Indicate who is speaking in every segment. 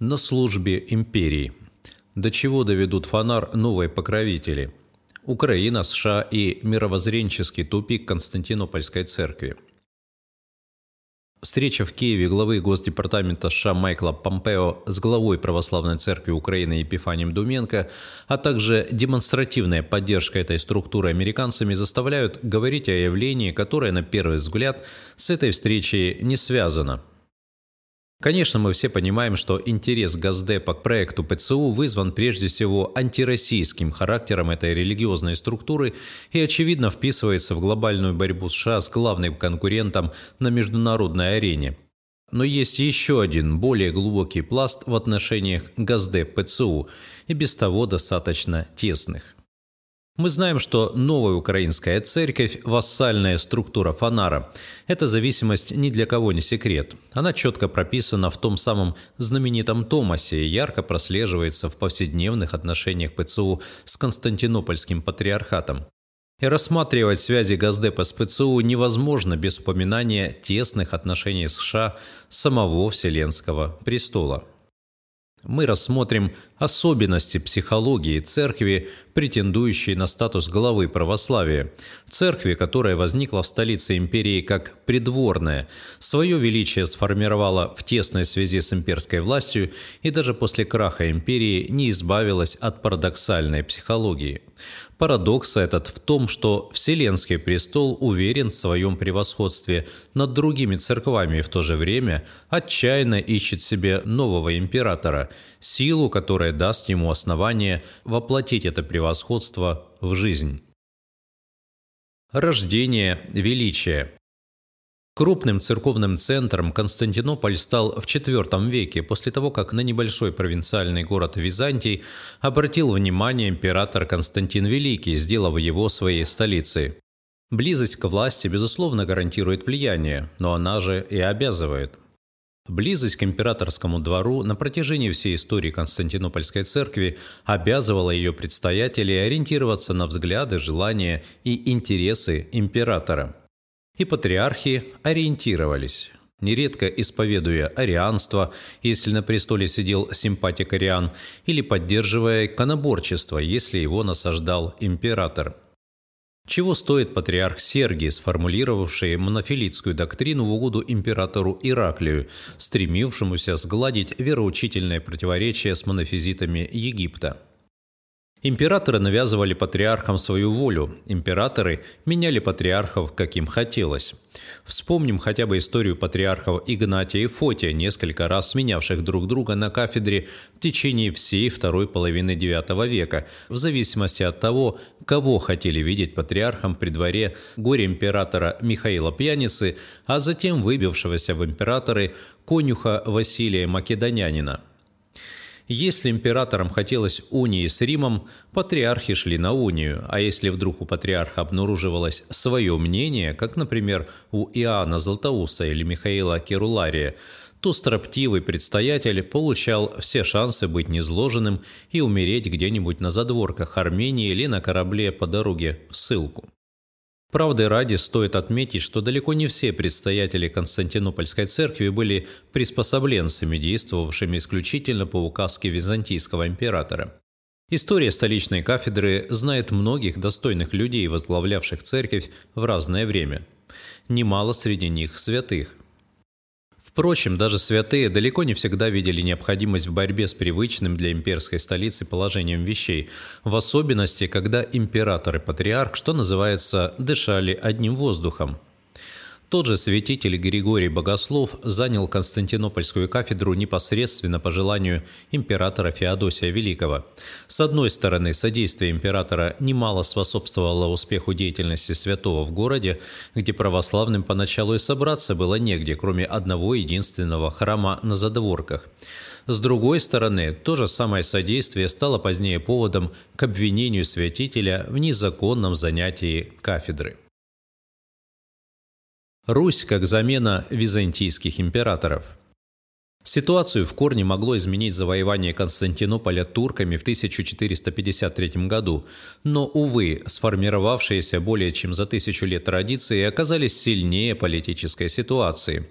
Speaker 1: На службе империи. До чего доведут фонар новые покровители? Украина, США и мировоззренческий тупик Константинопольской церкви. Встреча в Киеве главы Госдепартамента США Майкла Помпео с главой Православной Церкви Украины Епифанием Думенко, а также демонстративная поддержка этой структуры американцами заставляют говорить о явлении, которое на первый взгляд с этой встречей не связано – Конечно, мы все понимаем, что интерес Газдепа к проекту ПЦУ вызван прежде всего антироссийским характером этой религиозной структуры и, очевидно, вписывается в глобальную борьбу США с главным конкурентом на международной арене. Но есть еще один, более глубокий пласт в отношениях Газдеп-ПЦУ и без того достаточно тесных. Мы знаем, что новая украинская церковь – вассальная структура фонара. Эта зависимость ни для кого не секрет. Она четко прописана в том самом знаменитом Томасе и ярко прослеживается в повседневных отношениях ПЦУ с Константинопольским патриархатом. И рассматривать связи Газдепа с ПЦУ невозможно без упоминания тесных отношений США самого Вселенского престола. Мы рассмотрим особенности психологии церкви, претендующей на статус главы православия. Церкви, которая возникла в столице империи как придворная, свое величие сформировала в тесной связи с имперской властью и даже после краха империи не избавилась от парадоксальной психологии. Парадокс этот в том, что Вселенский престол уверен в своем превосходстве над другими церквами и в то же время отчаянно ищет себе нового императора, силу, которая даст ему основание воплотить это превосходство в жизнь. Рождение величия Крупным церковным центром Константинополь стал в IV веке, после того, как на небольшой провинциальный город Византий обратил внимание император Константин Великий, сделав его своей столицей. Близость к власти, безусловно, гарантирует влияние, но она же и обязывает. Близость к императорскому двору на протяжении всей истории Константинопольской церкви обязывала ее предстоятелей ориентироваться на взгляды, желания и интересы императора – и патриархи ориентировались, нередко исповедуя арианство, если на престоле сидел симпатик ариан, или поддерживая иконоборчество, если его насаждал император. Чего стоит патриарх Сергий, сформулировавший монофилитскую доктрину в угоду императору Ираклию, стремившемуся сгладить вероучительное противоречие с монофизитами Египта? Императоры навязывали патриархам свою волю, императоры меняли патриархов, как им хотелось. Вспомним хотя бы историю патриархов Игнатия и Фотия, несколько раз сменявших друг друга на кафедре в течение всей второй половины IX века, в зависимости от того, кого хотели видеть патриархом при дворе горе-императора Михаила Пьяницы, а затем выбившегося в императоры конюха Василия Македонянина – если императорам хотелось унии с Римом, патриархи шли на унию, а если вдруг у патриарха обнаруживалось свое мнение, как, например, у Иоанна Златоуста или Михаила Керулария, то строптивый предстоятель получал все шансы быть незложенным и умереть где-нибудь на задворках Армении или на корабле по дороге в ссылку. Правды ради стоит отметить, что далеко не все предстоятели Константинопольской церкви были приспособленцами, действовавшими исключительно по указке византийского императора. История столичной кафедры знает многих достойных людей, возглавлявших церковь в разное время. Немало среди них святых. Впрочем, даже святые далеко не всегда видели необходимость в борьбе с привычным для имперской столицы положением вещей, в особенности, когда император и патриарх, что называется, дышали одним воздухом. Тот же святитель Григорий Богослов занял Константинопольскую кафедру непосредственно по желанию императора Феодосия Великого. С одной стороны, содействие императора немало способствовало успеху деятельности святого в городе, где православным поначалу и собраться было негде, кроме одного единственного храма на задворках. С другой стороны, то же самое содействие стало позднее поводом к обвинению святителя в незаконном занятии кафедры. Русь как замена византийских императоров. Ситуацию в корне могло изменить завоевание Константинополя турками в 1453 году, но, увы, сформировавшиеся более чем за тысячу лет традиции оказались сильнее политической ситуации.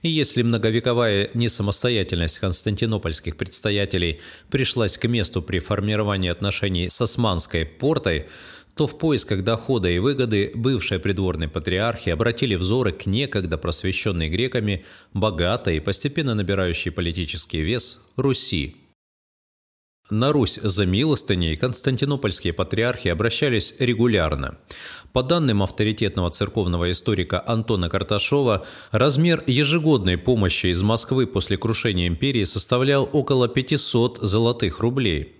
Speaker 1: И если многовековая несамостоятельность константинопольских предстоятелей пришлась к месту при формировании отношений с Османской портой, то в поисках дохода и выгоды бывшие придворные патриархи обратили взоры к некогда просвещенной греками, богатой и постепенно набирающей политический вес Руси. На Русь за милостыней константинопольские патриархи обращались регулярно. По данным авторитетного церковного историка Антона Карташова, размер ежегодной помощи из Москвы после крушения империи составлял около 500 золотых рублей.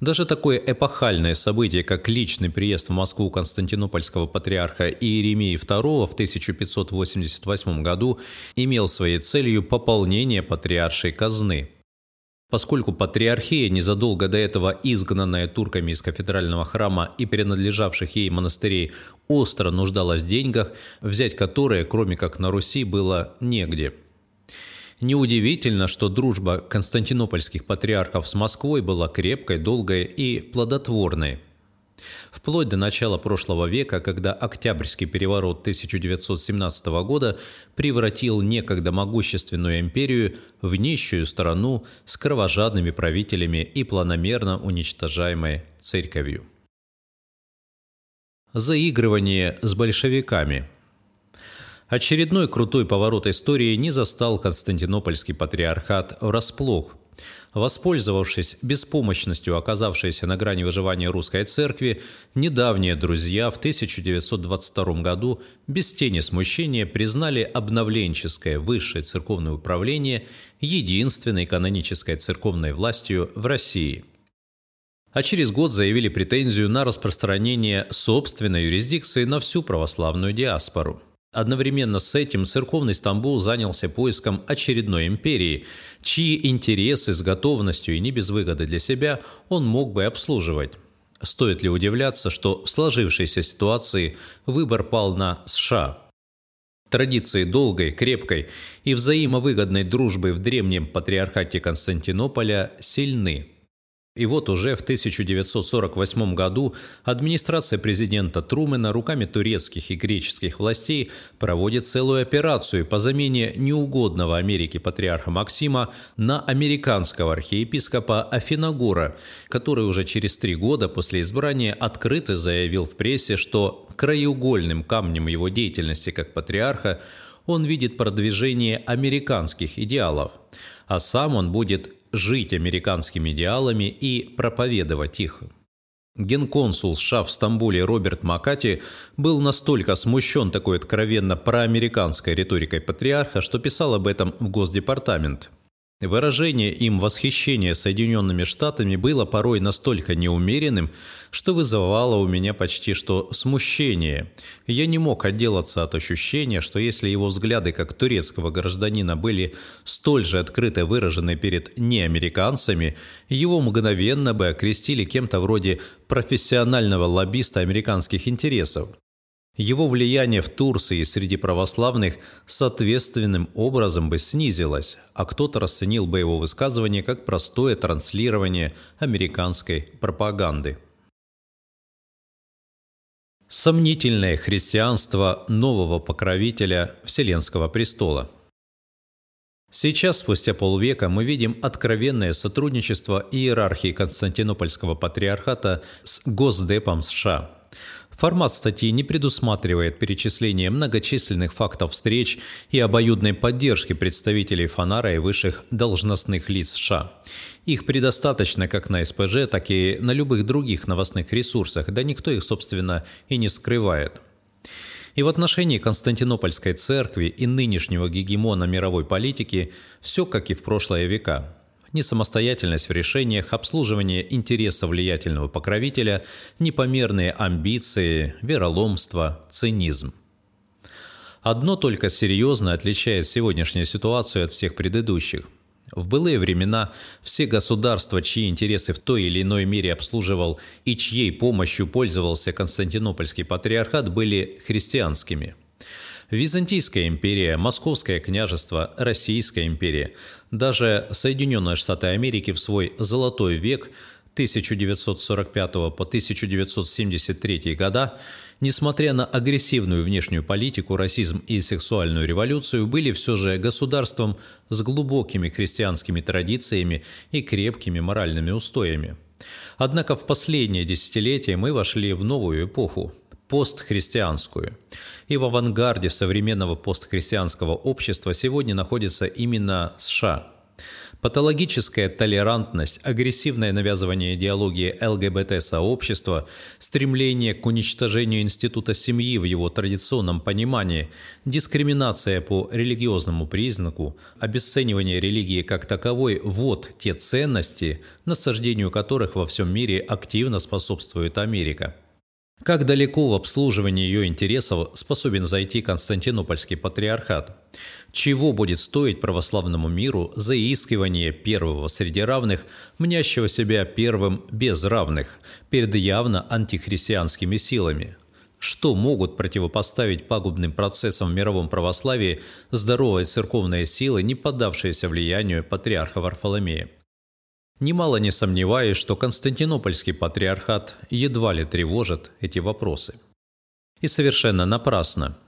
Speaker 1: Даже такое эпохальное событие, как личный приезд в Москву константинопольского патриарха Иеремии II в 1588 году, имел своей целью пополнение патриаршей казны – Поскольку патриархия, незадолго до этого изгнанная турками из кафедрального храма и принадлежавших ей монастырей, остро нуждалась в деньгах, взять которые, кроме как на Руси, было негде. Неудивительно, что дружба константинопольских патриархов с Москвой была крепкой, долгой и плодотворной – Вплоть до начала прошлого века, когда Октябрьский переворот 1917 года превратил некогда могущественную империю в нищую страну с кровожадными правителями и планомерно уничтожаемой церковью. Заигрывание с большевиками – Очередной крутой поворот истории не застал Константинопольский патриархат врасплох – Воспользовавшись беспомощностью оказавшейся на грани выживания русской церкви, недавние друзья в 1922 году без тени смущения признали обновленческое высшее церковное управление единственной канонической церковной властью в России – а через год заявили претензию на распространение собственной юрисдикции на всю православную диаспору. Одновременно с этим церковный Стамбул занялся поиском очередной империи, чьи интересы с готовностью и не без выгоды для себя он мог бы обслуживать. Стоит ли удивляться, что в сложившейся ситуации выбор пал на США? Традиции долгой, крепкой и взаимовыгодной дружбы в древнем патриархате Константинополя сильны – и вот уже в 1948 году администрация президента Трумэна руками турецких и греческих властей проводит целую операцию по замене неугодного Америке патриарха Максима на американского архиепископа Афиногора, который уже через три года после избрания открыто заявил в прессе, что краеугольным камнем его деятельности как патриарха он видит продвижение американских идеалов, а сам он будет жить американскими идеалами и проповедовать их. Генконсул США в Стамбуле Роберт Макати был настолько смущен такой откровенно проамериканской риторикой патриарха, что писал об этом в Госдепартамент – Выражение им восхищения Соединенными Штатами было порой настолько неумеренным, что вызывало у меня почти что смущение. Я не мог отделаться от ощущения, что если его взгляды как турецкого гражданина были столь же открыто выражены перед неамериканцами, его мгновенно бы окрестили кем-то вроде профессионального лоббиста американских интересов. Его влияние в Турции среди православных соответственным образом бы снизилось, а кто-то расценил бы его высказывание как простое транслирование американской пропаганды. Сомнительное христианство нового покровителя Вселенского престола – Сейчас, спустя полвека, мы видим откровенное сотрудничество иерархии Константинопольского патриархата с Госдепом США – Формат статьи не предусматривает перечисление многочисленных фактов встреч и обоюдной поддержки представителей Фонара и высших должностных лиц США. Их предостаточно как на СПЖ, так и на любых других новостных ресурсах, да никто их, собственно, и не скрывает. И в отношении Константинопольской церкви и нынешнего гегемона мировой политики все как и в прошлые века ни самостоятельность в решениях, обслуживание интереса влиятельного покровителя, непомерные амбиции, вероломство, цинизм. Одно только серьезно отличает сегодняшнюю ситуацию от всех предыдущих. В былые времена все государства, чьи интересы в той или иной мере обслуживал и чьей помощью пользовался Константинопольский патриархат, были христианскими – Византийская империя, Московское княжество, Российская империя, даже Соединенные Штаты Америки в свой «золотой век» 1945 по 1973 года, несмотря на агрессивную внешнюю политику, расизм и сексуальную революцию, были все же государством с глубокими христианскими традициями и крепкими моральными устоями. Однако в последнее десятилетие мы вошли в новую эпоху – постхристианскую. И в авангарде современного постхристианского общества сегодня находится именно США – Патологическая толерантность, агрессивное навязывание идеологии ЛГБТ-сообщества, стремление к уничтожению института семьи в его традиционном понимании, дискриминация по религиозному признаку, обесценивание религии как таковой – вот те ценности, насаждению которых во всем мире активно способствует Америка. Как далеко в обслуживании ее интересов способен зайти Константинопольский патриархат? Чего будет стоить православному миру заискивание первого среди равных, мнящего себя первым без равных, перед явно антихристианскими силами? Что могут противопоставить пагубным процессам в мировом православии здоровые церковные силы, не поддавшиеся влиянию патриарха Варфоломея? Немало не сомневаюсь, что Константинопольский патриархат едва ли тревожит эти вопросы. И совершенно напрасно.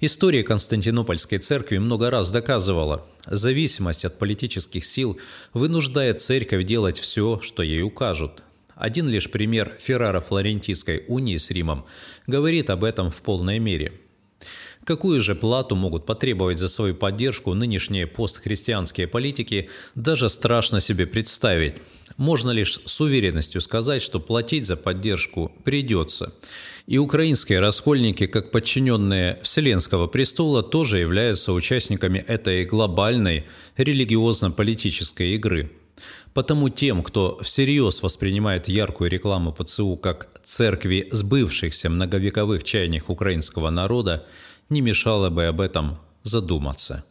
Speaker 1: История Константинопольской церкви много раз доказывала, зависимость от политических сил вынуждает церковь делать все, что ей укажут. Один лишь пример Феррара-Флорентийской унии с Римом говорит об этом в полной мере – Какую же плату могут потребовать за свою поддержку нынешние постхристианские политики, даже страшно себе представить. Можно лишь с уверенностью сказать, что платить за поддержку придется. И украинские раскольники, как подчиненные Вселенского престола, тоже являются участниками этой глобальной религиозно-политической игры. Потому тем, кто всерьез воспринимает яркую рекламу ПЦУ как церкви сбывшихся многовековых чаяний украинского народа, не мешало бы об этом задуматься.